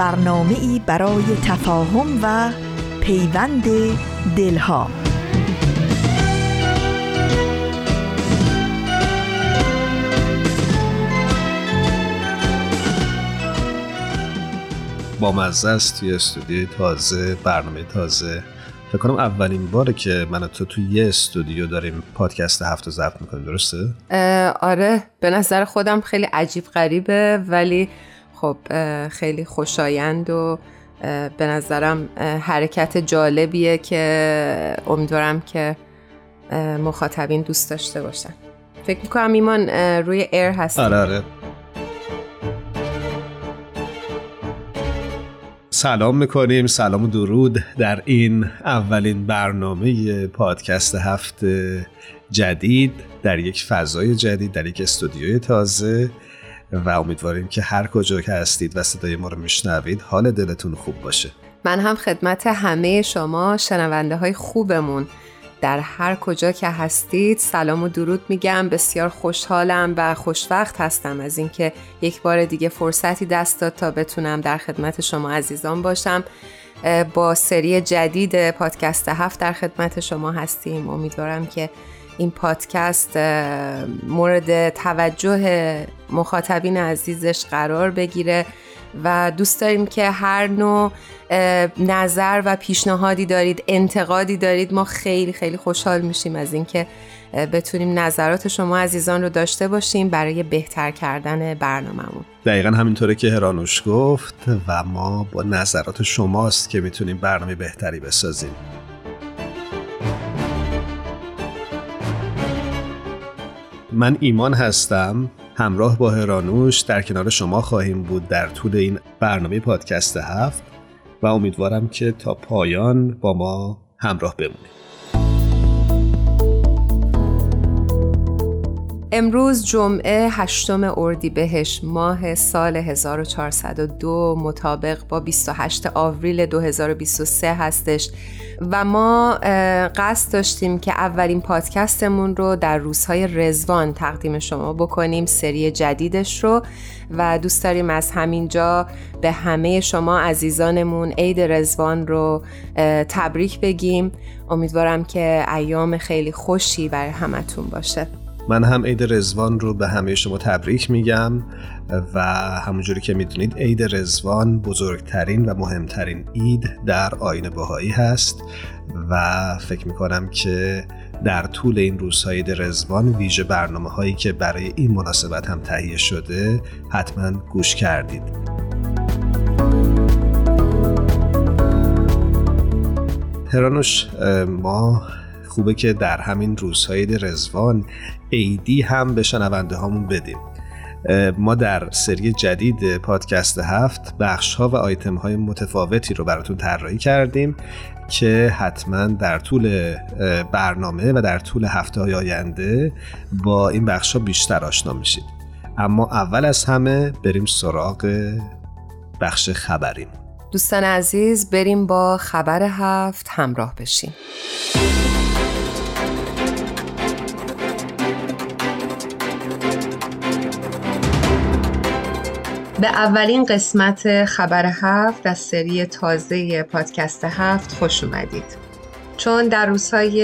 برنامه ای برای تفاهم و پیوند دلها. با مزه است توی استودیوی تازه برنامه تازه. فکر کنم اولین باره که من تو توی یه استودیو داریم پادکست هفته ضبط می‌کنیم درسته؟ آره. به نظر خودم خیلی عجیب غریبه ولی خب خیلی خوشایند و به نظرم حرکت جالبیه که امیدوارم که مخاطبین دوست داشته باشن. فکر می‌کنم ایمان روی ایر هست آره آره. سلام می‌کنیم. سلام و درود در این اولین برنامه پادکست هفت جدید در یک فضای جدید در یک استودیوی تازه. و امیدواریم که هر کجا که هستید و صدای ما رو میشنوید حال دلتون خوب باشه. من هم خدمت همه شما شنونده های خوبمون. در هر کجا که هستید سلام و درود میگم. بسیار خوشحالم و خوشوقت هستم از اینکه یک بار دیگه فرصتی دست داد تا بتونم در خدمت شما عزیزان باشم. با سری جدید پادکست هفت در خدمت شما هستیم. امیدوارم که این پادکست مورد توجه مخاطبین عزیزش قرار بگیره و دوست داریم که هر نوع نظر و پیشنهادی دارید انتقادی دارید ما خیلی خیلی خوشحال میشیم از اینکه بتونیم نظرات شما عزیزان رو داشته باشیم برای بهتر کردن برنامهمون. دقیقا همینطوره که هرانوش گفت و ما با نظرات شماست که می‌تونیم برنامه بهتری بسازیم. من ایمان هستم. همراه با هرانوش در کنار شما خواهیم بود در طول این برنامه پادکست هفت و امیدوارم که تا پایان با ما همراه بمونید. امروز جمعه هشتم اردیبهشت ماه سال 1402 مطابق با 28 آوریل 2023 هستش. و ما قصد داشتیم که اولین پادکستمون رو در روزهای رزوان تقدیم شما بکنیم سری جدیدش رو. و دوست داریم از همینجا به همه شما عزیزانمون عید رزوان رو تبریک بگیم. امیدوارم که ایام خیلی خوشی برای همتون باشه. من هم عید رزوان رو به همه شما تبریک میگم و همونجوری که می‌دونید عید رزوان بزرگترین و مهمترین عید در آین باهایی هست و فکر می‌کنم که در طول این روزهای عید رزوان ویژه برنامه هایی که برای این مناسبت هم تهیه شده حتما گوش کردید. هرانوش ما خوبه که در همین روزهای رزوان ایدی هم به شنونده هامون بدیم. ما در سری جدید پادکست هفت بخش ها و آیتم های متفاوتی رو براتون طراحی کردیم که حتما در طول برنامه و در طول هفته های آینده با این بخش ها بیشتر آشنا میشید. اما اول از همه بریم سراغ بخش خبریم. دوستان عزیز بریم با خبر هفت همراه بشیم. به اولین قسمت خبر هفت از سری تازه پادکست هفت خوش اومدید. چون در روزهای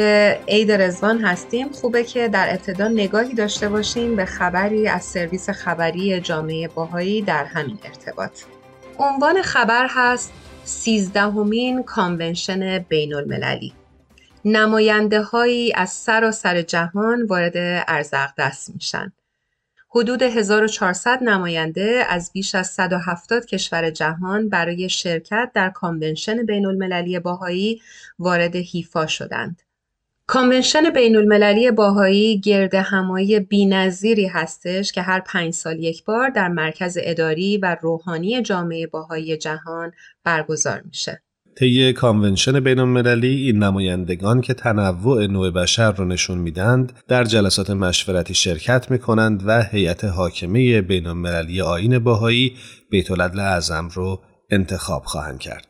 عید رضوان هستیم خوبه که در ابتدا نگاهی داشته باشیم به خبری از سرویس خبری جامعه بهایی در همین ارتباط. عنوان خبر هست سیزدهمین convention بین المللی نماینده هایی از سراسر جهان وارد ارض اقدس میشن. حدود 1400 نماینده از بیش از 170 کشور جهان برای شرکت در convention بین المللی بهایی وارد حیفا شدند. convention بین المللی بهایی گرد همایی بینظیری هستش که هر پنج سال یک بار در مرکز اداری و روحانی جامعه بهایی جهان برگزار میشه. طی convention بین المللی این نمایندگان که تنوع نوع بشر رو نشون میدند در جلسات مشورتی شرکت می‌کنند و هیئت حاکمه بین المللی آیین بهایی بیت اعظم رو انتخاب خواهند کرد.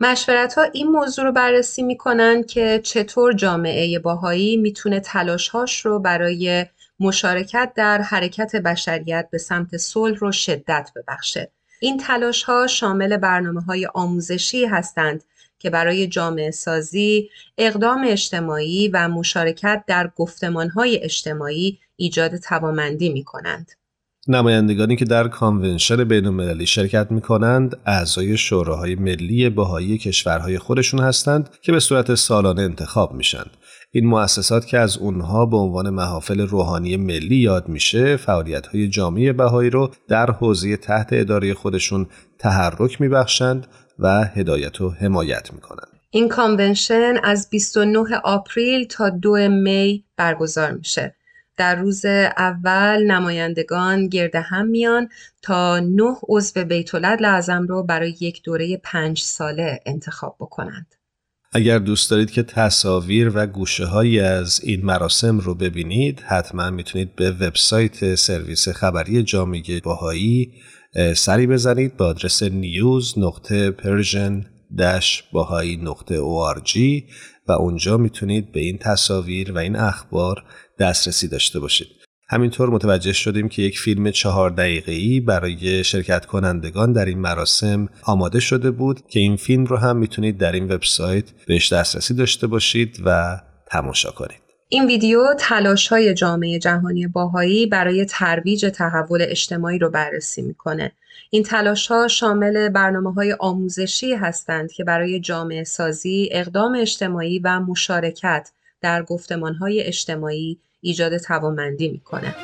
مشورت ها این موضوع رو بررسی می‌کنن که چطور جامعه باهایی می‌تونه تلاشهاش رو برای مشارکت در حرکت بشریت به سمت صلح رو شدت ببخشه. این تلاش ها شامل برنامه های آموزشی هستند که برای جامعه سازی، اقدام اجتماعی و مشارکت در گفتمان های اجتماعی ایجاد توامندی می کنند. نمایندگانی که در convention بین المللی شرکت می کنند اعضای شوراهای ملی بهایی کشورهای خودشون هستند که به صورت سالانه انتخاب میشن. این مؤسسات که از اونها به عنوان محافل روحانی ملی یاد میشه فعالیت های جامعه بهایی رو در حوزه تحت اداره خودشون تحرک میبخشند و هدایت و حمایت می‌کنند. این convention از 29 April تا 2 May برگزار میشه. در روز اول نمایندگان گرد هم میان تا نه عضو بیت لازم رو برای یک دوره پنج ساله انتخاب بکنند. اگر دوست دارید که تصاویر و گوشه هایی از این مراسم رو ببینید حتما می‌تونید به وبسایت سرویس خبری جامعه بهایی سری بزنید با آدرس news نقطه Persian Bahai نقطه و اونجا می‌تونید به این تصاویر و این اخبار دسترسی داشته باشید. همینطور متوجه شدیم که یک فیلم چهار دقیقه‌ای برای شرکت کنندگان در این مراسم آماده شده بود که این فیلم رو هم می‌تونید در این وبسایت بهش دسترسی داشته باشید و تماشا کنید. این ویدیو تلاش های جامعه جهانی باهایی برای ترویج تحول اجتماعی رو بررسی می‌کنه. این تلاش ها شامل برنامه های آموزشی هستند که برای جامعه سازی، اقدام اجتماعی و مشارکت در گفتمان های اجتماعی ایجاد توانمندی می‌کنه.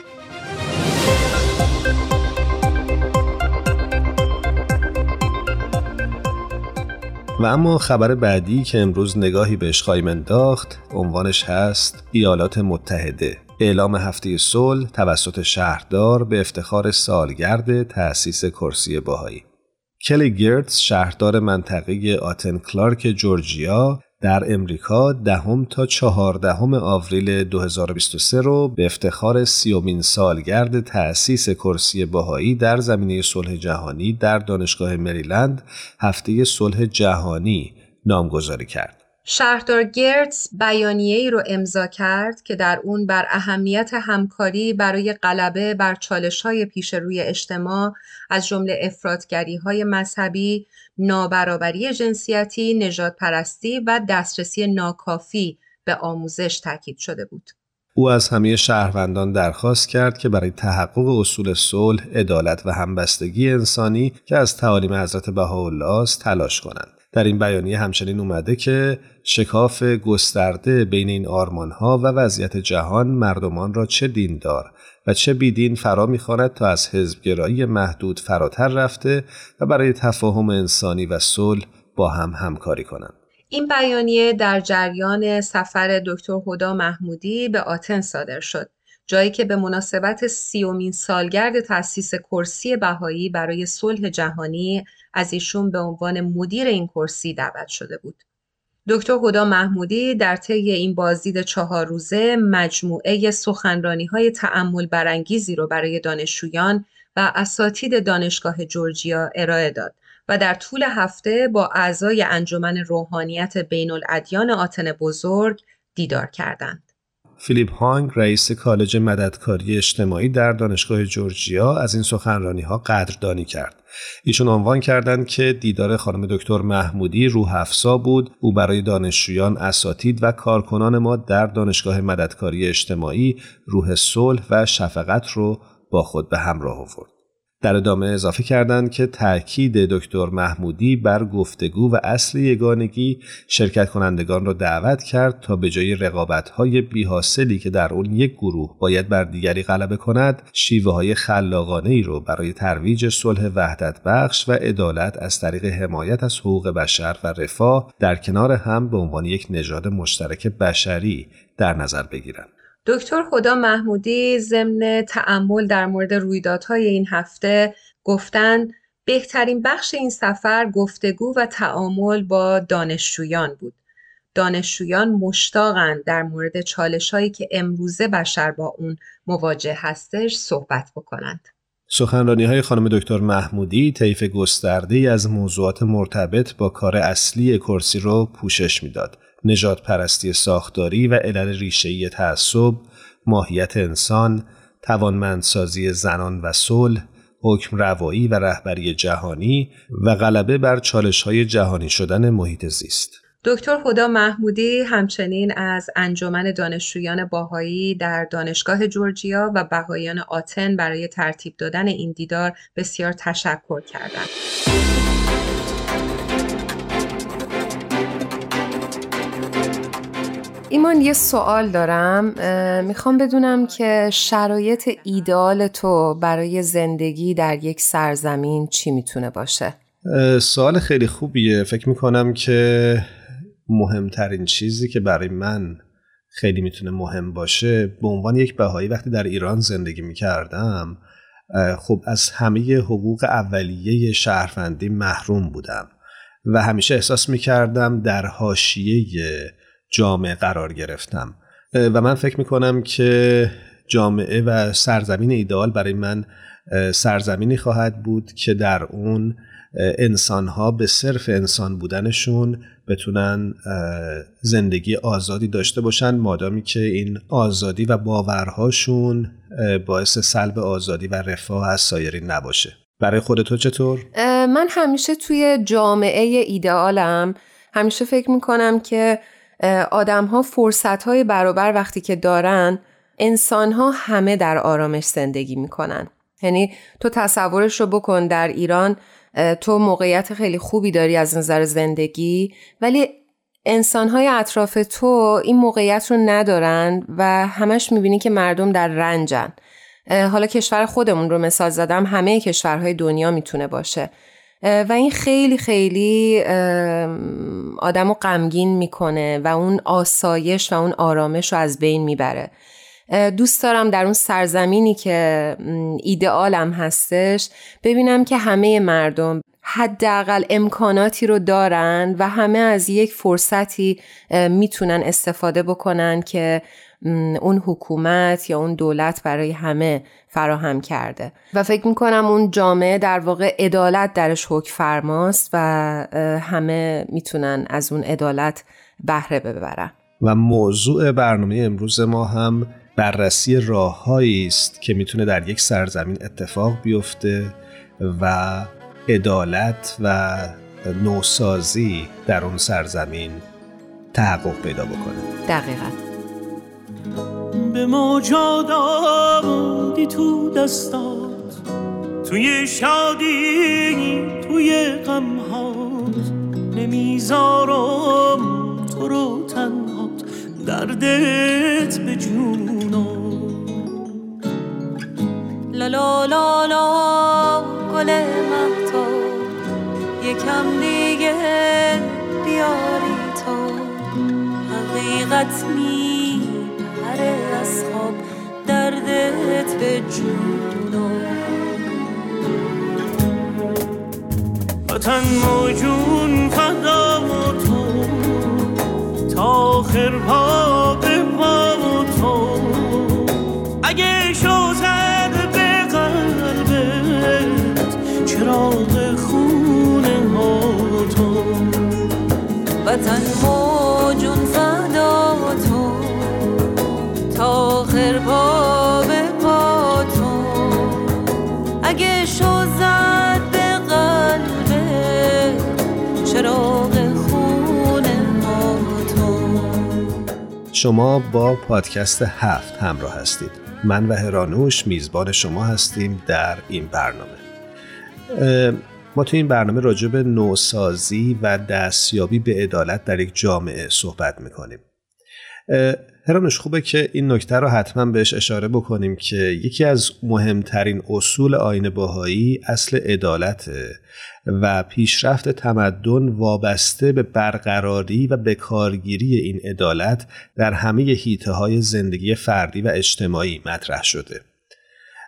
و اما خبر بعدی که امروز نگاهی بهش خواهیم انداخت عنوانش هست ایالات متحده. اعلام هفته صلح توسط شهردار به افتخار سالگرد تأسیس کرسی باهایی کلی گرتز شهردار منطقه آتن کلارک جورجیا در امریکا دهم تا چهاردهم آوریل 2023 رو به افتخار سیومین سالگرد تأسیس کرسی باهایی در زمینه صلح جهانی در دانشگاه مریلند هفته صلح جهانی نامگذاری کرد. شهردار گرتز بیانیه ای رو امضا کرد که در اون بر اهمیت همکاری برای غلبه بر چالش های پیش روی اجتماع از جمله افرادگری های مذهبی، نابرابری جنسیتی، نجات پرستی و دسترسی ناکافی به آموزش تاکید شده بود. او از همه شهروندان درخواست کرد که برای تحقق اصول صلح، عدالت و همبستگی انسانی که از تعالیم حضرت بهاءالله است تلاش کنند. در این بیانیه همچنین اومده که شکاف گسترده بین این آرمانها و وضعیت جهان مردمان را چه دیندار و چه بیدین فرا می‌خواند تا از حزبگرایی محدود فراتر رفته و برای تفاهم انسانی و صلح با هم همکاری کنند. این بیانیه در جریان سفر دکتر هدا محمودی به آتن صادر شد. جایی که به مناسبت سیومین سالگرد تأسیس کرسی بهایی برای صلح جهانی از ایشون به عنوان مدیر این کرسی دعوت شده بود. دکتر هدا محمودی در طی این بازدید چهار روزه مجموعه سخنرانی های تعمل برانگیزی رو برای دانشجویان و اساتید دانشگاه جورجیا ارائه داد و در طول هفته با اعضای انجمن روحانیت بین الادیان آتن بزرگ دیدار کردند. فیلیپ هانگ رئیس کالج مددکاری اجتماعی در دانشگاه جورجیا از این سخنرانی ها قدردانی کرد. ایشون عنوان کردند که دیدار خانم دکتر محمودی روح افزا بود او برای دانشجویان اساتید و کارکنان ما در دانشگاه مددکاری اجتماعی روح صلح و شفقت رو با خود به همراه آورد در ادامه اضافه کردند که تاکید دکتر محمودی بر گفتگو و اصل یگانگی شرکت کنندگان را دعوت کرد تا به جای رقابت‌های بیحاصلی که در اون یک گروه باید بر دیگری غلبه کند شیوه های خلاقانه ای رو برای ترویج صلح وحدت بخش و عدالت از طریق حمایت از حقوق بشر و رفاه در کنار هم به عنوان یک نژاد مشترک بشری در نظر بگیرن دکتر خدا محمودی ضمن تعمل در مورد رویدادهای این هفته گفتن بهترین بخش این سفر گفتگو و تعامل با دانشجویان بود. دانشجویان مشتاقند در مورد چالش هایی که امروزه بشر با اون مواجه هستش صحبت بکنند. سخنرانی های خانم دکتر محمودی طیف گسترده از موضوعات مرتبط با کار اصلی کرسی رو پوشش می‌داد. نجات پرستی ساختاری و علل ریشه‌ای تعصب، ماهیت انسان، توانمندسازی زنان و صلح، حکم روایی و رهبری جهانی و غلبه بر چالش های جهانی شدن محیط زیست. دکتر خدا محمودی همچنین از انجمن دانشجویان باهایی در دانشگاه جورجیا و بهاییان آتن برای ترتیب دادن این دیدار بسیار تشکر کردند. ایمان یه سوال دارم می‌خوام بدونم که شرایط ایدال تو برای زندگی در یک سرزمین چی می‌تونه باشه؟ سوال خیلی خوبیه فکر می‌کنم که مهمترین چیزی که برای من خیلی می‌تونه مهم باشه به عنوان یک بهایی وقتی در ایران زندگی می‌کردم خب از همه حقوق اولیه شهروندی محروم بودم و همیشه احساس می‌کردم در حاشیه جامعه قرار گرفتم. و من فکر می‌کنم که جامعه و سرزمین ایدئال برای من سرزمینی خواهد بود که در اون انسانها به صرف انسان بودنشون بتونن زندگی آزادی داشته باشن مادامی که این آزادی و باورهاشون باعث سلب آزادی و رفاه از سایرین نباشه. برای خودتو چطور؟ من همیشه توی جامعه ایدئالم. همیشه فکر می‌کنم که آدم ها فرصت های برابر وقتی که دارن انسان ها همه در آرامش زندگی می‌کنن. یعنی تو تصورش رو بکن در ایران تو موقعیت خیلی خوبی داری از نظر زندگی ولی انسان های اطراف تو این موقعیت رو ندارن و همش می‌بینی که مردم در رنجن. حالا کشور خودمون رو مثال زدم همه کشورهای دنیا می‌تونه باشه. و این خیلی خیلی آدم رو غمگین می‌کنه و اون آسایش و اون آرامش رو از بین می‌بره. دوست دارم در اون سرزمینی که ایدئالم هستش ببینم که همه مردم حداقل امکاناتی رو دارن و همه از یک فرصتی می‌تونن استفاده بکنن که اون حکومت یا اون دولت برای همه فراهم کرده. و فکر می‌کنم اون جامعه در واقع عدالت درش حکم فرماست و همه می‌تونن از اون عدالت بهره ببرن. و موضوع برنامه امروز ما هم بررسی راههایی است که می‌تونه در یک سرزمین اتفاق بیفته و عدالت و نوسازی در اون سرزمین تحقق پیدا بکنه. دقیقا. به موجاد آمدی تو دستات توی شادی توی غمهات. نمی‌ذارم تو رو تنهات دردت به جونو لا لا لا لا گل مهتا یکم دیگه بیاری تا حقیقت می پره از خواب دردت به جونو وطن موجون فدا تو. تا آخر پا به پا تو. اگه شو وطن موجون فدا تو تا آخر پا به تو. اگه شو زد به قلبت چراغ شما با پادکست هفت همراه هستید. من و هرانوش میزبان شما هستیم در این برنامه. ما تو این برنامه راجع به نوسازی و دستیابی به عدالت در یک جامعه صحبت می‌کنیم. هرانوش خوبه که این نکته رو حتما بهش اشاره بکنیم که یکی از مهمترین اصول آین باهایی اصل عدالته و پیشرفت تمدن وابسته به برقراری و بکارگیری این عدالت در همه هیته های زندگی فردی و اجتماعی مطرح شده.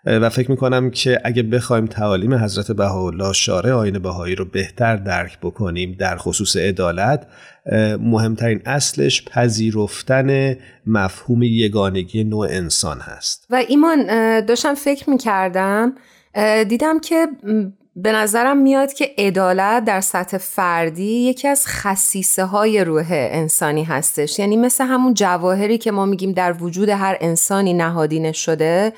و فکر می‌کنم که اگه بخوایم تعالیم حضرت بهاءالله شارع آین بهایی رو بهتر درک بکنیم در خصوص عدالت مهمترین اصلش پذیرفتن مفهوم یگانگی نوع انسان هست. و ایمان داشتم فکر می‌کردم دیدم که به نظرم میاد که عدالت در سطح فردی یکی از خصیصه های روح انسانی هستش. یعنی مثل همون جواهری که ما میگیم در وجود هر انسانی نهادینه شده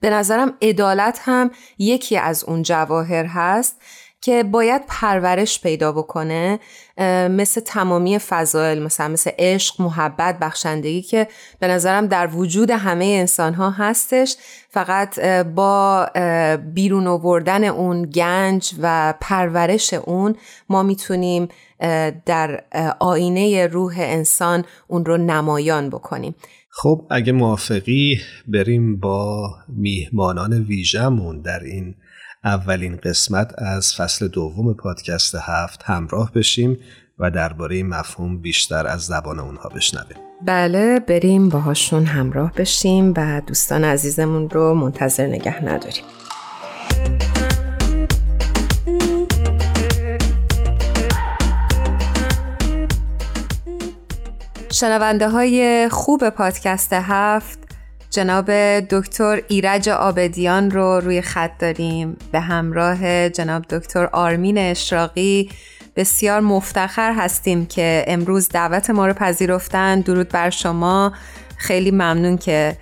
به نظرم عدالت هم یکی از اون جواهر هست که باید پرورش پیدا بکنه مثل تمامی فضایل مثلا مثل عشق، محبت، بخشندگی که به نظرم در وجود همه انسان ها هستش. فقط با بیرون آوردن اون گنج و پرورش اون ما می‌تونیم در آینه روح انسان اون رو نمایان بکنیم. خب اگه موافقی بریم با میهمانان ویژمون در این اولین قسمت از فصل دوم پادکست هفت همراه بشیم و درباره مفهوم بیشتر از زبان اونها بشنویم. بله بریم باهاشون همراه بشیم و دوستان عزیزمون رو منتظر نگه نداریم. شنونده های خوب پادکست هفت جناب دکتر ایرج آبدیان رو روی خط داریم. به همراه جناب دکتر آرمین اشراقی. بسیار مفتخر هستیم که امروز دعوت ما رو پذیرفتن. درود بر شما. خیلی ممنون که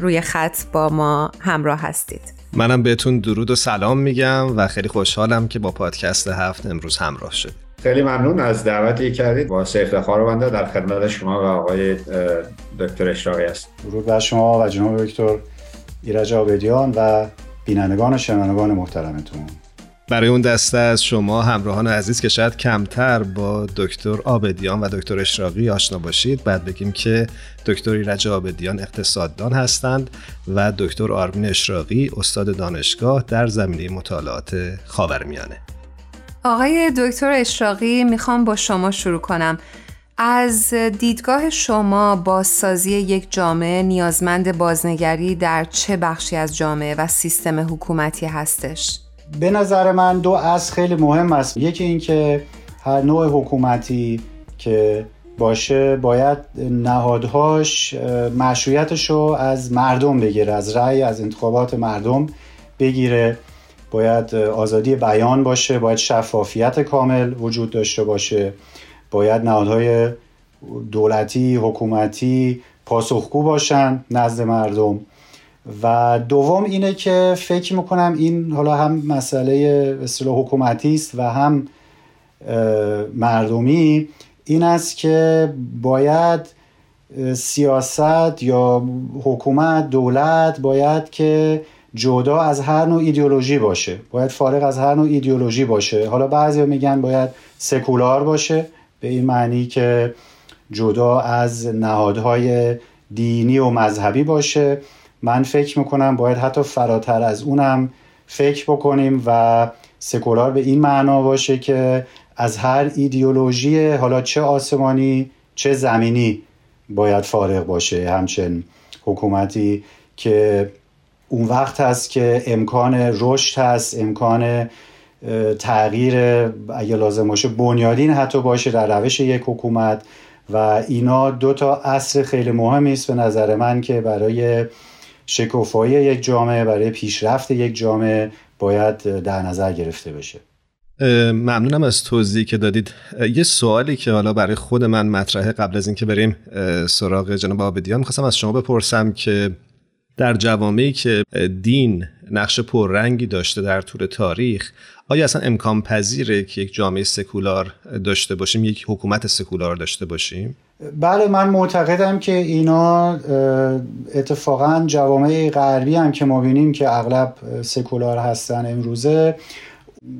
روی خط با ما همراه هستید. منم بهتون درود و سلام میگم و خیلی خوشحالم که با پادکست هفت امروز همراه شد خیلی ممنون از دعوتی کردید. با افتخار بنده در خدمت شما و آقای دکتر اشراقی است درود بر شما و جناب دکتر ایرج آبدیان و بینندگان و شنوندگان محترمتون. برای اون دسته از شما همراهان عزیز که شاید کمتر با دکتر آبدیان و دکتر اشراقی آشنا باشید بعد بگیم که دکتر ایرج آبدیان اقتصاددان هستند و دکتر آرمین اشراقی استاد دانشگاه در زمینه مطالعات خاورمیانه. آقای دکتر اشراقی می‌خوام با شما شروع کنم. از دیدگاه شما بازسازی یک جامعه نیازمند بازنگری در چه بخشی از جامعه و سیستم حکومتی هستش؟ به نظر من دو از خیلی مهم است. یکی اینکه هر نوع حکومتی که باشه باید نهادهاش مشروعیتش رو از مردم بگیره از رأی از انتخابات مردم بگیره. باید آزادی بیان باشه باید شفافیت کامل وجود داشته باشه باید نهادهای دولتی حکومتی پاسخگو باشن نزد مردم. و دوم اینه که فکر می‌کنم این حالا هم مسئله اصطلاح حکومتی است و هم مردمی این است که باید سیاست یا حکومت دولت باید که جدا از هر نوع ایدئولوژی باشه. باید فارغ از هر نوع ایدئولوژی باشه. حالا بعضی میگن باید سکولار باشه به این معنی که جدا از نهادهای دینی و مذهبی باشه. من فکر می‌کنم باید حتی فراتر از اونم فکر بکنیم و سکولار به این معنا باشه که از هر ایدئولوژی حالا چه آسمانی چه زمینی باید فارغ باشه. همچنین حکومتی که اون وقت هست که امکان رشد هست امکان تغییر اگه لازم باشه بنیادین حتی باشه در روش یک حکومت و اینا دو تا اصل خیلی مهمی است به نظر من که برای شکوفایی یک جامعه برای پیشرفت یک جامعه باید در نظر گرفته بشه. ممنونم از توضیحی که دادید. یه سوالی که حالا برای خود من مطرحه قبل از اینکه بریم سراغ جناب آبدیان می‌خواستم از شما بپرسم که در جوامعی که دین نقش پررنگی داشته در طول تاریخ آیا اصلا امکان پذیره که یک جامعه سکولار داشته باشیم یک حکومت سکولار داشته باشیم؟ بله من معتقدم که اینا اتفاقا جوامع غربی هم که ما بینیم که اغلب سکولار هستن امروزه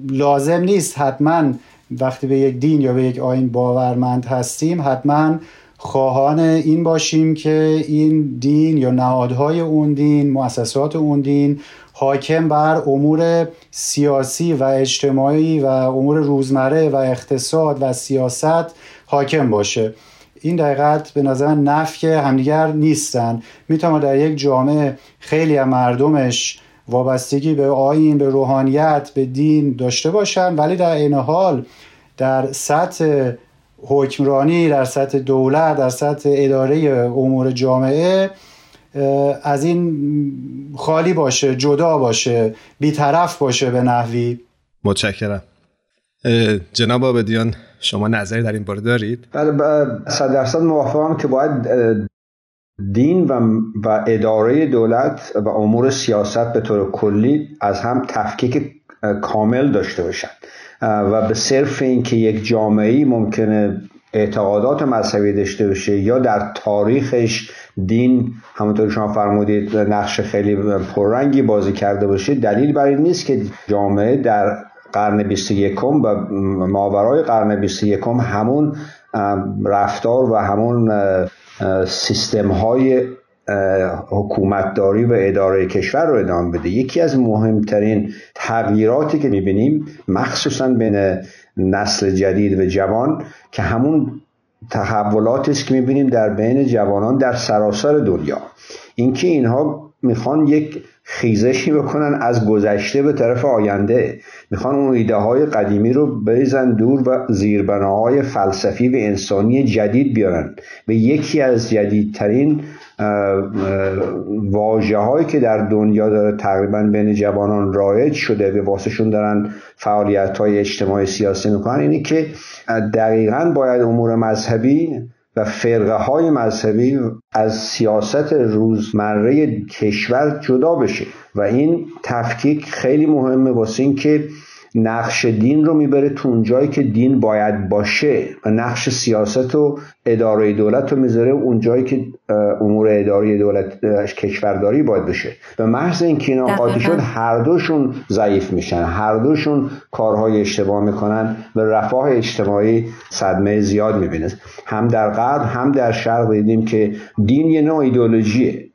لازم نیست حتما وقتی به یک دین یا به یک آین باورمند هستیم حتما خواهان این باشیم که این دین یا نهادهای اون دین مؤسسات اون دین حاکم بر امور سیاسی و اجتماعی و امور روزمره و اقتصاد و سیاست حاکم باشه. این دقیقت به نظر نفی همدیگر نیستن. می‌تونه در یک جامعه خیلی از مردمش وابستگی به آین به روحانیت به دین داشته باشن ولی در این حال در سطح حکمرانی در سطح دولت در سطح اداره امور جامعه از این خالی باشه جدا باشه بیطرف باشه به نحوی. متشکرم. جناب آبدیان شما نظری در این باره دارید؟ بله صد درصد موافقم که باید دین و, و اداره دولت و امور سیاست به طور کلی از هم تفکیک کامل داشته باشند. و به صرف اینکه یک جامعه ممکنه اعتقادات مذهبی داشته باشه یا در تاریخش دین همونطور شما فرمودید نقش خیلی پررنگی بازی کرده باشه دلیل بر این نیست که جامعه در قرن 21 و ماورای قرن 21 همون رفتار و همون سیستم های حکومتداری و اداره کشور رو ادامه بده. یکی از مهمترین تغییراتی که می‌بینیم مخصوصا بین نسل جدید و جوان که همون تحولاتی است که می‌بینیم در بین جوانان در سراسر دنیا. اینکه اینها می‌خوان یک خیزشی بکنن از گذشته به طرف آینده. می‌خوان اون ایده های قدیمی رو بریزن دور و زیربناهای فلسفی و انسانی جدید بیارن. به یکی از جدیدترین واجه هایی که در دنیا داره تقریبا بین جوانان رایج شده به واسهشون دارن فعالیت های اجتماعی سیاسی می‌کنن اینی که دقیقا باید امور مذهبی و فرقه های مذهبی از سیاست روزمره کشور جدا بشه. و این تفکیک خیلی مهمه واسه اینکه نقش دین رو می‌بره تو اون جایی که دین باید باشه و نقش سیاست و اداره دولت رو می‌ذاره اون جایی که امور اداره دولت کشورداری باید بشه. به محض اینکه اینا قاطی شد هر دوشون ضعیف میشن. هر دوشون کارهای اشتباه می‌کنن و رفاه اجتماعی صدمه زیاد می‌بینه. هم در غرب هم در شرق دیدیم که دین یه نوع ایدولوژیه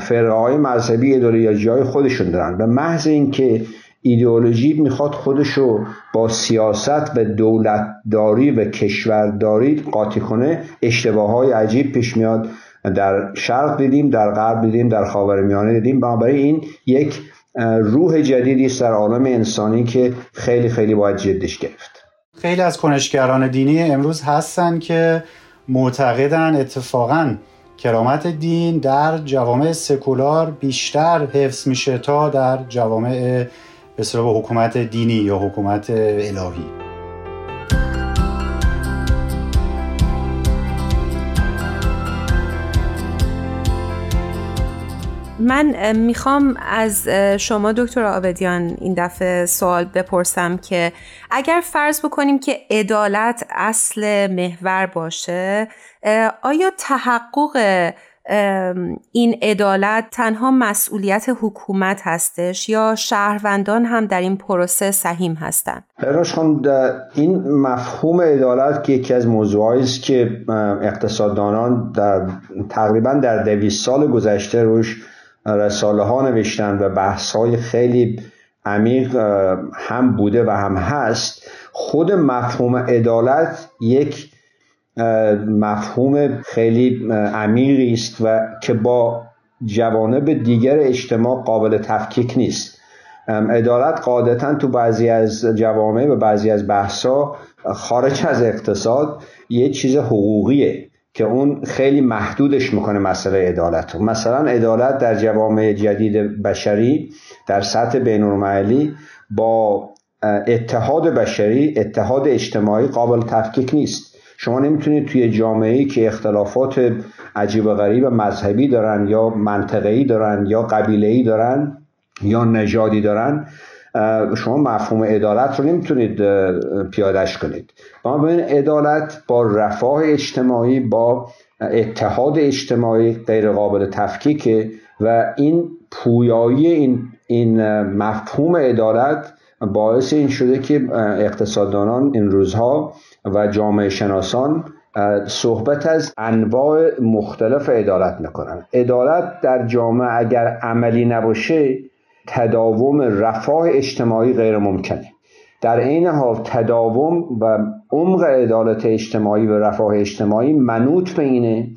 فرقه های مذهبی ایدولوژی های خودشون دارن. به محض اینکه ایدئولوژی می‌خواد خودشو با سیاست و دولتداری و کشورداری قاطی کنه اشتباه های عجیب پیش میاد. در شرق دیدیم در غرب دیدیم در خاورمیانه دیدیم. بنابراین این یک روح جدیدی است در عالم انسانی که خیلی خیلی باید جدش گرفت. خیلی از کنشگران دینی امروز هستن که معتقدن اتفاقا کرامت دین در جوامع سکولار بیشتر حفظ میشه تا در جوامع به حکومت دینی یا حکومت الهی. من می‌خوام از شما دکتر آبدیان این دفعه سوال بپرسم که اگر فرض بکنیم که عدالت اصل محور باشه آیا تحقق این عدالت تنها مسئولیت حکومت هستش یا شهروندان هم در این پروسه سهیم هستند؟ براش این مفهوم عدالت که یکی از موضوعایی است که اقتصاددانان در تقریبا در دویست سال گذشته روش رساله ها نوشتن و بحث های خیلی عمیق هم بوده و هم هست. خود مفهوم عدالت یک مفهوم خیلی عمیقی است و که با جوانب دیگر اجتماع قابل تفکیک نیست. عدالت قاعدتا تو بعضی از جوامع و بعضی از بحثا خارج از اقتصاد یه چیز حقوقیه که اون خیلی محدودش می‌کنه مسئله عدالت مثلا عدالت در جوامع جدید بشری در سطح بین با اتحاد بشری اتحاد اجتماعی قابل تفکیک نیست. شما نمی‌تونید توی جامعه ای که اختلافات عجیب و غریب مذهبی دارن یا منطقه‌ای دارن یا قبیله‌ای دارن یا نژادی دارن شما مفهوم عدالت رو نمی‌تونید پیادش کنید. بنابراین عدالت با رفاه اجتماعی با اتحاد اجتماعی غیر قابل تفکیکه و این پویایی این, این مفهوم عدالت باعث این شده که اقتصاددانان این روزها و جامعه شناسان صحبت از انواع مختلف عدالت می‌کنن. عدالت در جامعه اگر عملی نباشه تداوم رفاه اجتماعی غیر ممکنه در عین حال تداوم و عمق عدالت اجتماعی و رفاه اجتماعی منوط به اینه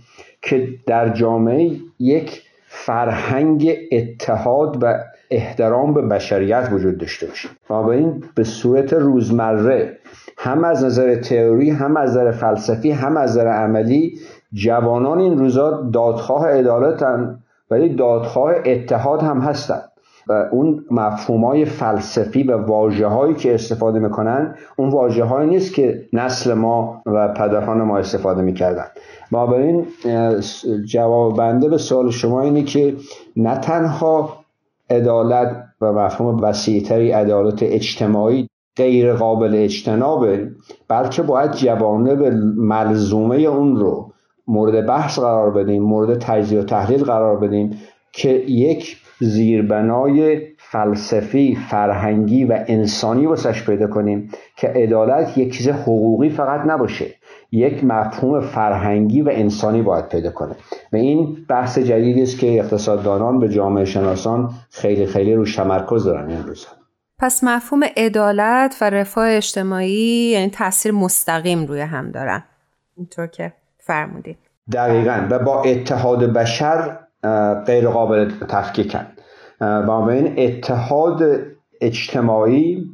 که در جامعه یک فرهنگ اتحاد و احترام به بشریت وجود داشته باشه. و این به صورت روزمره هم از نظر تئوری هم از نظر فلسفی هم از نظر عملی جوانان این روزا دادخواه عدالتن ولی دادخواه اتحاد هم هستن. و اون مفهوم های فلسفی و واجه هایی که استفاده می‌کنن اون واجه هایی نیست که نسل ما و پدران ما استفاده می‌کردن. بنابراین جواب بنده به سوال شما اینه که نه تنها عدالت و مفهوم وسیعتری عدالت اجتماعی غیر قابل اجتنابه بلکه باید جوانب ملزومه اون رو مورد بحث قرار بدیم مورد تجزیه و تحلیل قرار بدیم که یک زیربنای فلسفی فرهنگی و انسانی واسش پیدا کنیم که عدالت یک چیز حقوقی فقط نباشه. یک مفهوم فرهنگی و انسانی باید پیدا کنه. و این بحث جدیدی است که اقتصاددانان به جامعه شناسان خیلی خیلی روش تمرکز دارن این روزها پس مفهوم عدالت و رفاه اجتماعی یعنی تاثیر مستقیم روی هم دارن. اینطور که فرمودید. دقیقا. و با اتحاد بشر غیر قابل تفکیکن. و این اتحاد اجتماعی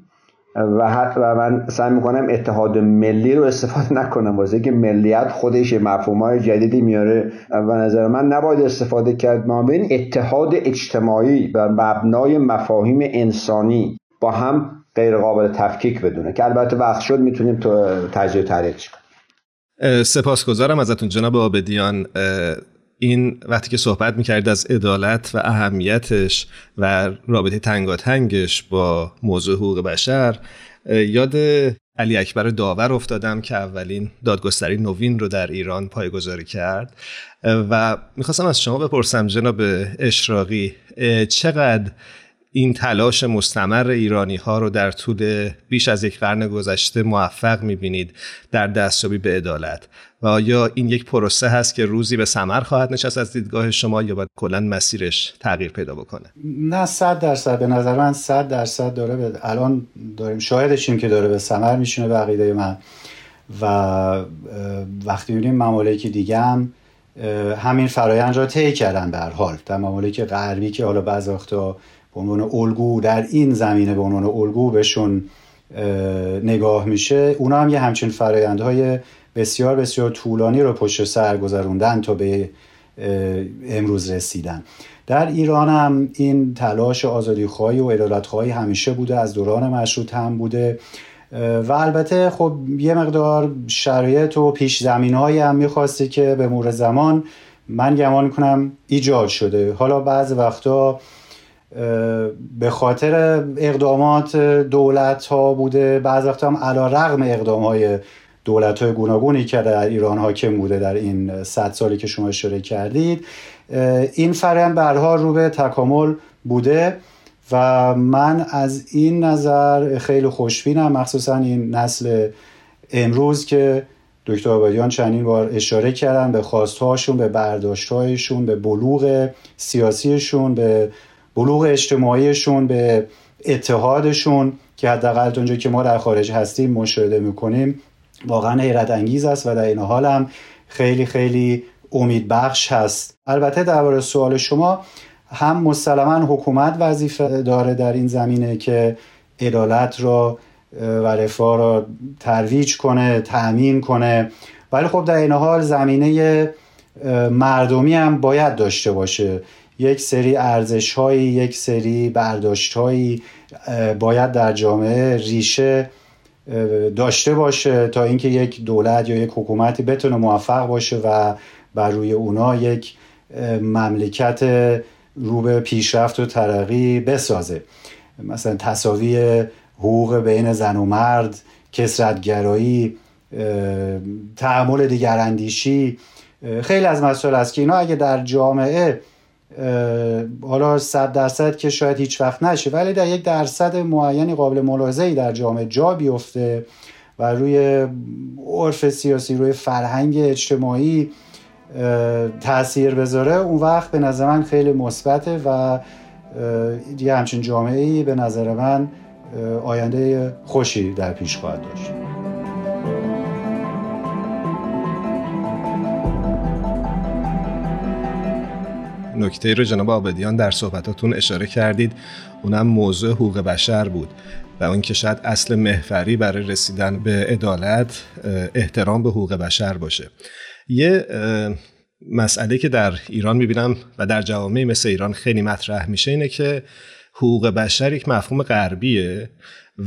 و, و من سعی می‌کنم اتحاد ملی رو استفاده نکنم. واسه که ملیت خودش مفهوم های جدیدی میاره. و نظر من نباید استفاده کرد. ما بین اتحاد اجتماعی و مبنای مفاهیم انسانی با هم غیر قابل تفکیک بدونه. که البته وقت شد می‌تونیم تو تجزیه تحلیل کنیم. سپاسگزارم ازتون جناب آبدیان. این وقتی که صحبت می‌کرد از عدالت و اهمیتش و رابطه تنگاتنگش با موضوع حقوق بشر یاد علی اکبر داور افتادم که اولین دادگستری نوین رو در ایران پایگذاری کرد. و می‌خواستم از شما بپرسم جناب اشراقی چقدر این تلاش مستمر ایرانی ها رو در طول بیش از یک قرن گذشته موفق می‌بینید در دستیابی به عدالت؟ و آیا این یک پروسه هست که روزی به ثمر خواهد نشست از دیدگاه شما یا باید کلا مسیرش تغییر پیدا بکنه؟ نه صد درصد. به نظر من صد درصد داره به الان داریم شاهدشیم که داره به ثمر میشونه به عقیده من. و وقتی می‌بینیم ممالک دیگه هم همین فرایند را طی کردن به حال. در ممالک غربی که حالا بعض وقتا به عنوان الگو در این زمینه به عنوان الگو بهشون نگاه میشه اونا هم یه همچین فرایندهای بسیار بسیار طولانی رو پشت سر گذروندن تا به امروز رسیدن. در ایران هم این تلاش آزادی خواهی و عدالت خواهی همیشه بوده از دوران مشروط هم بوده. و البته خب یه مقدار شرایط و پیش زمین هایی هم می‌خواستی که به مور زمان من گمان کنم ایجاد شده. حالا بعض وقتا به خاطر اقدامات دولت ها بوده بعض وقتا هم علا رغم اقدام های دولت های گوناگونی که در ایران حاکم بوده در این صد سالی که شما اشاره کردید این فرم برها رو به تکامل بوده و من از این نظر خیلی خوشبینم مخصوصا این نسل امروز که دکتر آبادیان چندین بار اشاره کردن به خواستهاشون به برداشتهایشون به بلوغ سیاسیشون به بلوغ اجتماعیشون به اتحادشون که حداقل اونجا که ما در خارج هستیم مشاهده می‌کنیم. واقعا حیرت انگیز است و در این حال هم خیلی خیلی امید بخش هست. البته درباره سوال شما هم مسلما حکومت وظیفه داره در این زمینه که عدالت را و رفاه را ترویج کنه تأمین کنه. ولی خب در این حال زمینه مردمی هم باید داشته باشه. یک سری ارزش یک سری برداشت باید در جامعه ریشه داشته باشه تا اینکه یک دولت یا یک حکومتی بتونه موفق باشه و بر روی اونا یک مملکت رو به پیشرفت و ترقی بسازه. مثلا تصاوی حقوق بین زن و مرد کسرتگرایی تحمل دیگراندیشی خیلی از مسائل است که اینا اگه در جامعه حالا صد درصد که شاید هیچ وقت نشه ولی در یک درصد معینی قابل ملاحظه در جامعه جا بیفته و روی عرف سیاسی روی فرهنگ اجتماعی تاثیر بذاره اون وقت به نظر من خیلی مثبته و یه همچین جامعه ای به نظر من آینده خوشی در پیش خواهد داشت. نکته رو جناب آبدیان در صحبتاتون اشاره کردید. اونم موضوع حقوق بشر بود و اون که شاید اصل محوری برای رسیدن به عدالت احترام به حقوق بشر باشه. یه مسئله که در ایران می‌بینم و در جوامع مثل ایران خیلی مطرح میشه اینه که حقوق بشر یک مفهوم غربیه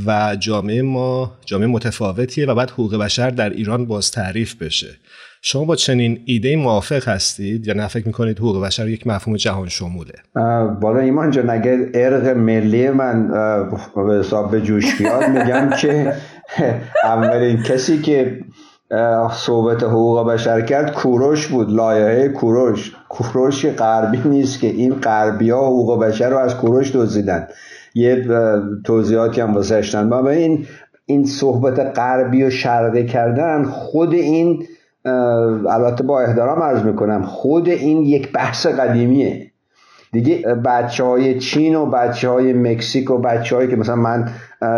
و جامعه ما جامعه متفاوتیه و بعد حقوق بشر در ایران باز تعریف بشه. شما با چنین ایده موافق هستید یا نه؟ فکر می‌کنید حقوق بشر یک مفهوم جهان شموله؟ بالا ایمان جان اگر ارق ملی من به حساب به جوش بیاد میگم که اولین کسی که صحبت حقوق بشر کرد کوروش بود لایحه کوروش. کوروش غربی نیست که این غربی ها حقوق بشر رو از کوروش دزدیدن. یه توضیحاتی هم واسه اشتن این این صحبت غربی و شرقی کردن خود این البته با احترام عرض می‌کنم خود این یک بحث قدیمیه. دیگه بچه های چین و بچه های مکزیک و بچه هایی که مثلا من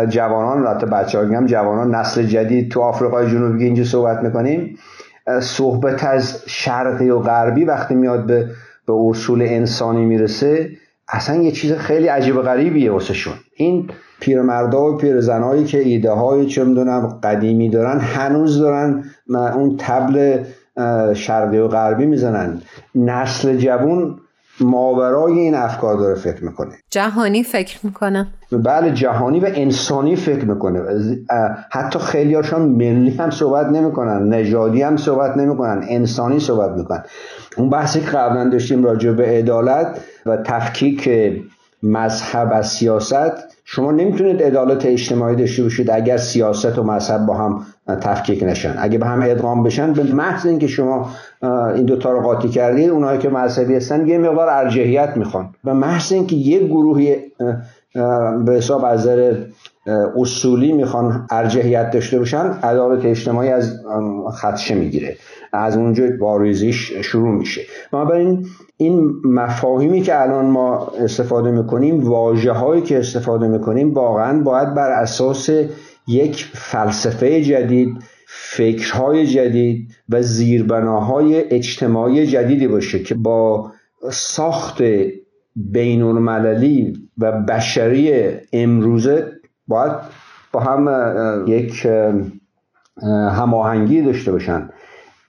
جوانان البته بچه های جوانان نسل جدید تو آفریقای جنوبی اینجا صحبت می‌کنیم صحبت از شرقی و غربی وقتی میاد به, به اصول انسانی می‌رسه اصلا یه چیز خیلی عجیب غریبیه واسه شون این پیرمردا و پیرزنایی که ایده های چه می‌دونم قدیمی دارن هنوز دارن اون تبل شرقی و غربی می‌زنن. نسل جوون ماورای این افکار داره فکر می‌کنه. جهانی فکر می‌کنه. بله جهانی و انسانی فکر می‌کنه. حتی خیلی هاشون ملی هم صحبت نمی‌کنن نژادی هم صحبت نمی‌کنن انسانی صحبت می‌کنن. اون بحثی که قبلا داشتیم راجع به عدالت و تفکیک مذهب و سیاست شما نمی‌تونید عدالت اجتماعی داشته باشید اگر سیاست و مذهب با هم تفکیک نشن. اگه به هم ادغام بشن به محض اینکه شما این دوتا رو قاطی کردید اونایی که مذهبی هستن یه مقدار ارجحیت می‌خوان. به محض اینکه یه گروهی به حساب از اصولی می‌خوان ارجحیت داشته باشن عدالت اجتماعی از خدشه می‌گیره. از اونجا باریزیش شروع میشه. بنابراین این مفاهیمی که الان ما استفاده می‌کنیم واجه هایی که استفاده می‌کنیم واقعا باید بر اساس یک فلسفه جدید فکرهای جدید و زیربناهای اجتماعی جدیدی باشه که با ساخت بین و بشری امروزه باید با هم یک هماهنگی داشته باشن.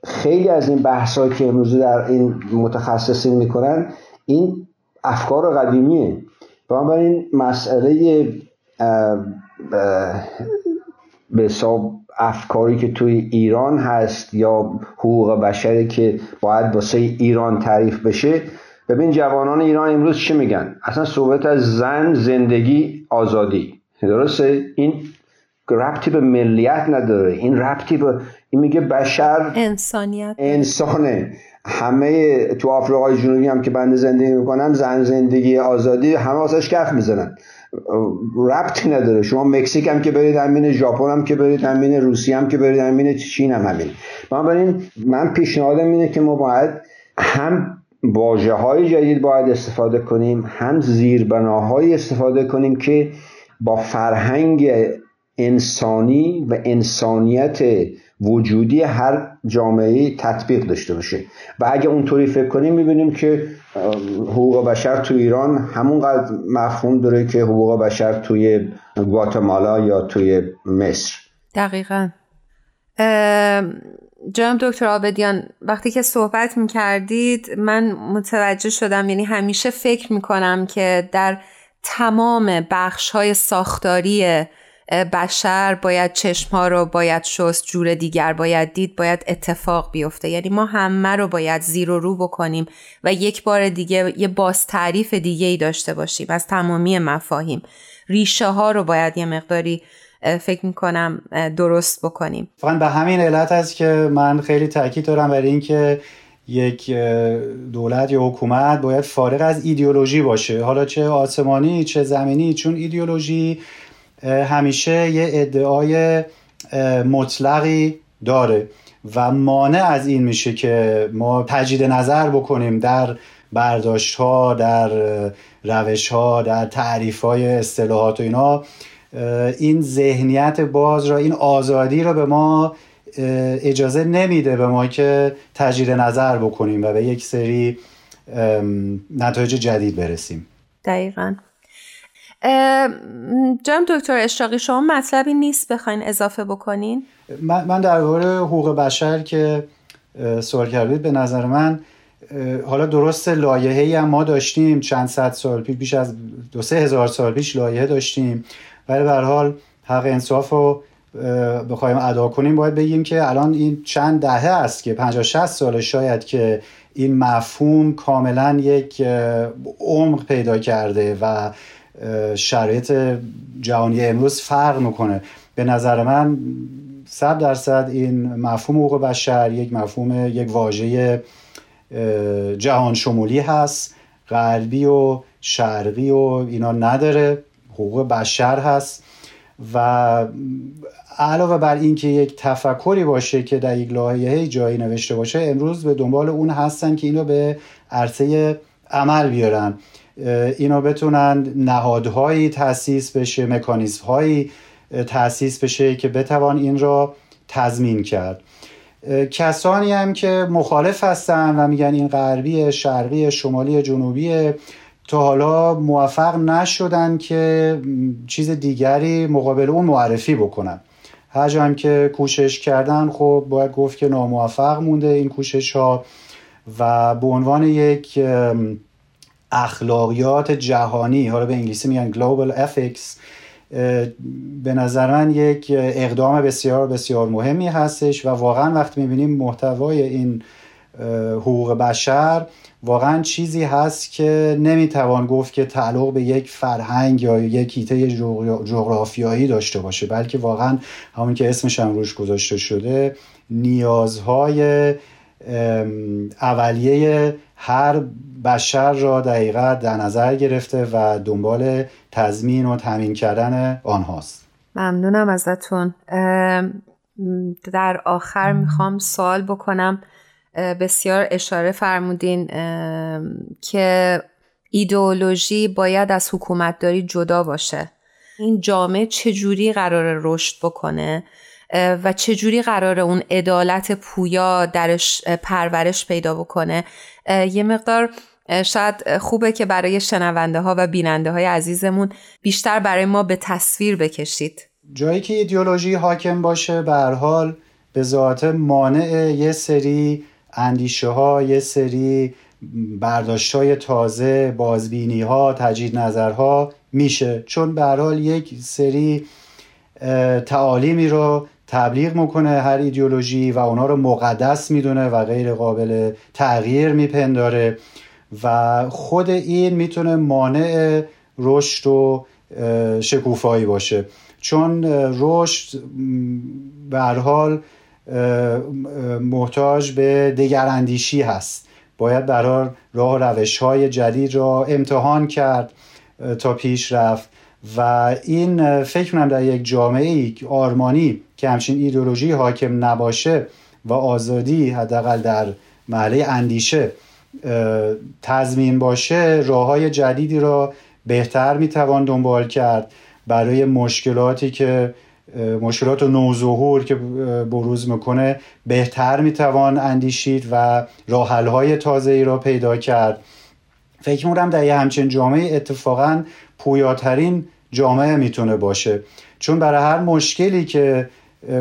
خیلی از این بحث که امروز در این متخصصین می‌کنن این افکار قدیمیه. بنابراین مسئله به حساب افکاری که توی ایران هست یا حقوق بشری که باید واسه ایران تعریف بشه ببین جوانان ایران امروز چی میگن؟ اصلا صحبت از زن زندگی آزادی. درسته؟ این ربطی به ملیت نداره. این ربطی به این میگه بشر انسانیت. انسانه. همه تو آفریقای جنوبی هم که بنده زندگی می‌کنم زن زندگی آزادی همه واسش کف می‌زنن. ربطی نداره. شما مکزیک هم که برید همین ژاپن هم که برید همین روسیه هم که برید همین چین هم همین. بنابراین من پیشنهادم اینه که ما باید هم واژه های جدید باید استفاده کنیم هم زیربناهایی استفاده کنیم که با فرهنگ انسانی و انسانیت وجودی هر جامعه تطبیق داشته باشه. و اگه اونطوری فکر کنیم می‌بینیم که حقوق بشر تو ایران همونقدر مفهوم داره که حقوق بشر توی گواتمالا یا توی مصر. دقیقا. جناب دکتر آبدیان وقتی که صحبت می کردید من متوجه شدم یعنی همیشه فکر می کنم که در تمام بخش های ساختاری بشر باید چشم ها رو باید شست جور دیگر باید دید باید اتفاق بیفته. یعنی ما همه رو باید زیر و رو بکنیم و یک بار دیگه یه باز تعریف دیگه ای داشته باشیم از تمامی مفاهیم. ریشه ها رو باید یه مقداری فکر می‌کنم درست بکنیم. فقط به همین علت است که من خیلی تاکید دارم بر اینکه یک دولت یا حکومت باید فارغ از ایدئولوژی باشه. حالا چه آسمانی چه زمینی چون ایدئولوژی همیشه یه ادعای مطلقی داره و مانع از این میشه که ما تجدید نظر بکنیم در برداشت ها در روش ها در تعریف های اصطلاحات و اینا. این ذهنیت باز را این آزادی را به ما اجازه نمیده به ما که تجدید نظر بکنیم و به یک سری نتایج جدید برسیم. دقیقا. جناب دکتر اشراقی شما مطلبی نیست بخواین اضافه بکنین؟ من, من درباره حقوق بشر که سوال کردید به نظر من حالا درست لایحه هم ما داشتیم چند صد سال پیش بیش از دو سه هزار سال پیش لایحه داشتیم. ولی به حال حق انصاف رو بخوایم ادا کنیم باید بگیم که الان این چند دهه است که 50 60 سال شاید که این مفهوم کاملا یک عمق پیدا کرده و شرایط جهانی امروز فرق می‌کنه. به نظر من صد درصد این مفهوم حقوق بشر یک مفهوم یک واژه جهان شمولی هست. غربی و شرقی و اینا نداره. حقوق بشر هست. و علاوه بر اینکه یک تفکری باشه که در یک لایحه جایی نوشته باشه امروز به دنبال اون هستن که اینو به عرصه عمل بیارن. اینا بتونن نهادهایی تاسیس بشه مکانیزم هایی تاسیس بشه که بتوان این را تضمین کرد. کسانی هم که مخالف هستن و میگن این غربی شرقی شمالی جنوبی تا حالا موفق نشدن که چیز دیگری مقابل اون معرفی بکنن. هر هم که کوشش کردن خب باید گفت که ناموفق مونده این کوشش ها و به عنوان یک اخلاقیات جهانی حالا به انگلیسی میگن global ethics به نظر من یک اقدام بسیار بسیار مهمی هستش و واقعا وقتی می‌بینیم محتوای این حقوق بشر واقعا چیزی هست که نمی‌توان گفت که تعلق به یک فرهنگ یا یک هیته جغرافیایی داشته باشه بلکه واقعا همون که اسمش هم روش گذاشته شده نیازهای اولیه هر بشر را دقیقا در نظر گرفته و دنبال تضمین و تامین کردن آنهاست. ممنونم ازتون. در آخر می‌خوام سوال بکنم. بسیار اشاره فرمودین که ایدئولوژی باید از حکومتداری جدا باشه. این جامعه چجوری قرار رشد بکنه؟ و چجوری قرار اون عدالت پویا درش پرورش پیدا بکنه؟ یه مقدار شاید خوبه که برای شنونده ها و بیننده های عزیزمون بیشتر برای ما به تصویر بکشید. جایی که ایدئولوژی حاکم باشه به حال به ذات مانع یه سری اندیشه ها یه سری برداشت های تازه بازبینی ها تجدید نظرها میشه. چون به حال یک سری تعالیمی رو تبلیغ می‌کنه هر ایدئولوژی و اونا رو مقدس می‌دونه و غیر قابل تغییر میپنداره و خود این می‌تونه مانع رشد و شکوفایی باشه. چون رشد به حال محتاج به دگراندیشی هست. باید برای راه روش های جدید را امتحان کرد تا پیش رفت. و این فکر کنم در یک جامعه آرمانی که همچین ایدولوژی حاکم نباشه و آزادی حداقل در محله اندیشه تضمین باشه راه های جدیدی را بهتر می‌توان دنبال کرد برای مشکلاتی که مشکلات و نوظهور که بروز می‌کنه بهتر می‌توان اندیشید و راحل های تازه ای را پیدا کرد. فکر می‌کنم در یه همچین جامعه اتفاقا پویاترین جامعه می‌تونه باشه. چون برای هر مشکلی که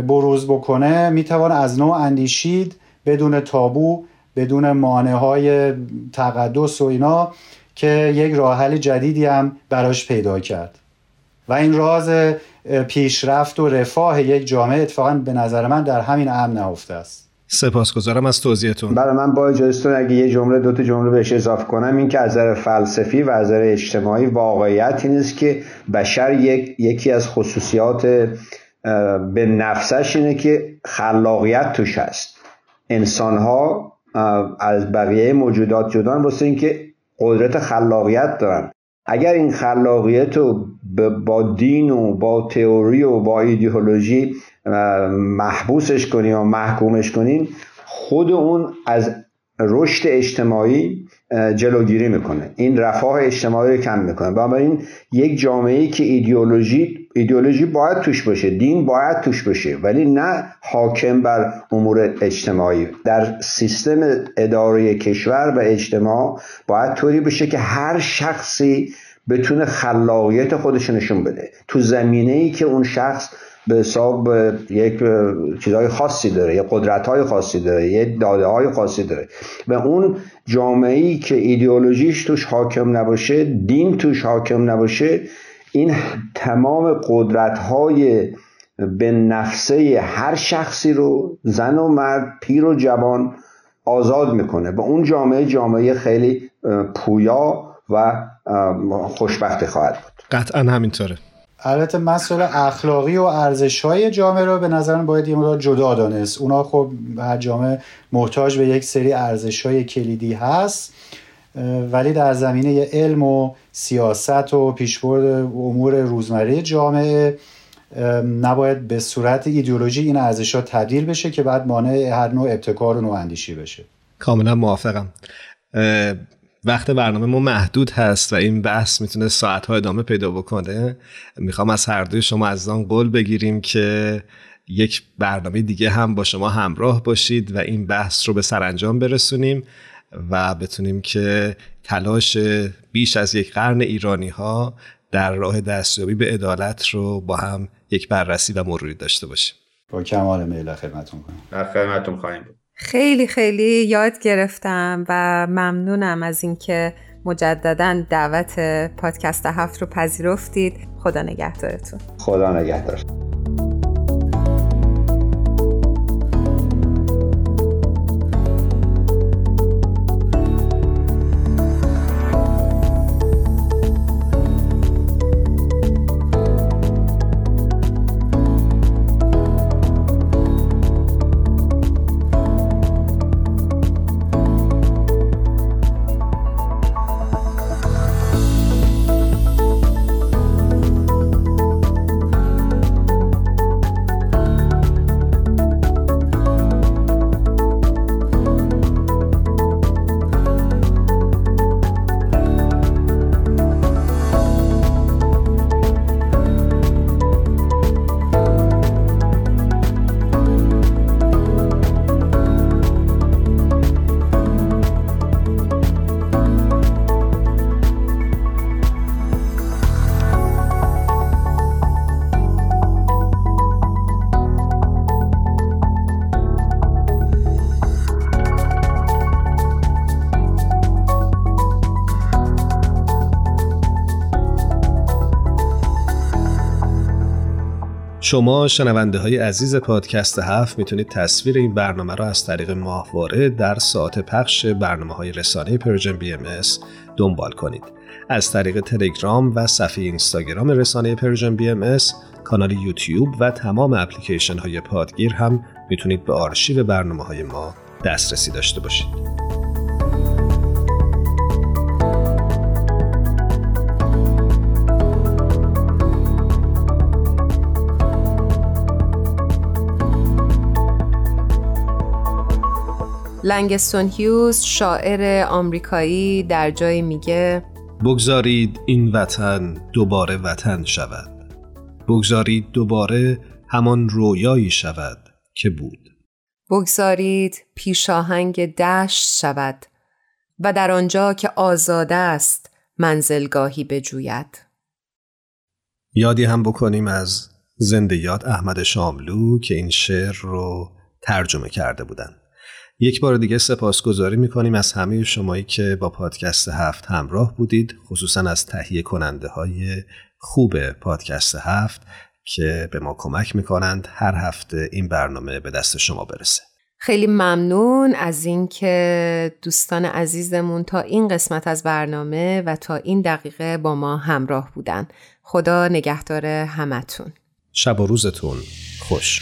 بروز بکنه می‌توان از نوع اندیشید بدون تابو بدون مانع های تقدس و اینا که یک راه حل جدیدی هم براش پیدا کرد. و این راز پیشرفت و رفاه یک جامعه اتفاقا به نظر من در همین امن نهفته است. سپاسگزارم از توضیحتون. برای من با اجازهتون اگه یه جمله دو تا جمله بهش اضافه کنم این که از نظر فلسفی و از نظر اجتماعی واقعیت این است که بشر یک، یکی از خصوصیات به نفسش اینه که خلاقیت توش هست. انسان ها از بقیه موجودات جدان واسه اینکه قدرت خلاقیت دارن. اگر این خلاقیت رو با دین و با تئوری و با ایدئولوژی محبوسش کنیم و محکومش کنیم خود اون از رشد اجتماعی جلوگیری می‌کنه. این رفاه اجتماعی رو کم می‌کنه. بنابراین یک جامعه که ایدئولوژی ایدئولوژی باید توش باشه دین باید توش باشه ولی نه حاکم بر امور اجتماعی. در سیستم اداره کشور و اجتماع باید طوری بشه که هر شخصی بتونه خلاقیت خودش نشون بده. تو زمینه ای که اون شخص به حساب یک چیزهای خاصی داره یه قدرت های خاصی داره یه داده های خاصی داره و اون جامعه ای که ایدئولوژیش توش حاکم نباشه دین توش حاکم نباشه این تمام قدرت های به نفسه هر شخصی رو زن و مرد پیر و جوان آزاد می‌کنه. و اون جامعه جامعه خیلی پویا و خوشبختی خواهد بود. قطعا همینطوره. البته مسئله اخلاقی و ارزش های جامعه رو به نظرم باید یه مقدار جدا دانست. اونا خب هر جامعه محتاج به یک سری ارزش های کلیدی هست. ولی در زمینه علم و سیاست و پیشبرد امور روزمره جامعه نباید به صورت ایدئولوژی این ارزش ها تبدیل بشه که بعد مانع هر نوع ابتکار و نوع اندیشی بشه. کاملا موافقم. وقت برنامه ما محدود هست و این بحث می‌تونه ساعتها ادامه پیدا بکنه. می‌خوام از هر دوی شما از آن قول بگیریم که یک برنامه دیگه هم با شما همراه باشید و این بحث رو به سرانجام برسونیم. و بتونیم که تلاش بیش از یک قرن ایرانی ها در راه دستیابی به عدالت رو با هم یک بررسی و مروری داشته باشیم. با کمال میل خدمتتون کنیم در خدمتتون خواهیم بود. خیلی خیلی یاد گرفتم و ممنونم از اینکه مجددا دعوت پادکست هفت رو پذیرفتید. خدا نگهدارتون. خدا نگهدار. شما شنونده های عزیز پادکست هفت می‌تونید تصویر این برنامه را از طریق ماهواره در ساعت پخش برنامه های رسانه Persian BMS دنبال کنید. از طریق تلگرام و صفحه اینستاگرام رسانه Persian BMS کانال یوتیوب و تمام اپلیکیشن های پادگیر هم می‌تونید به آرشیو برنامه های ما دسترسی داشته باشید. لنگستون هیوز شاعر آمریکایی در جایی میگه بگذارید این وطن دوباره وطن شود. بگذارید دوباره همان رویایی شود که بود. بگذارید پیشاهنگ دشت شود و در آنجا که آزاده است منزلگاهی بجوید. یادی هم بکنیم از زنده یاد احمد شاملو که این شعر رو ترجمه کرده بودند. یک بار دیگه سپاسگزاری می‌کنیم از همه شمایی که با پادکست هفت همراه بودید خصوصا از تهیه کننده های خوب پادکست هفت که به ما کمک می‌کنند هر هفته این برنامه به دست شما برسه. خیلی ممنون از اینکه دوستان عزیزمون تا این قسمت از برنامه و تا این دقیقه با ما همراه بودن. خدا نگهدار همتون. شب و روزتون خوش.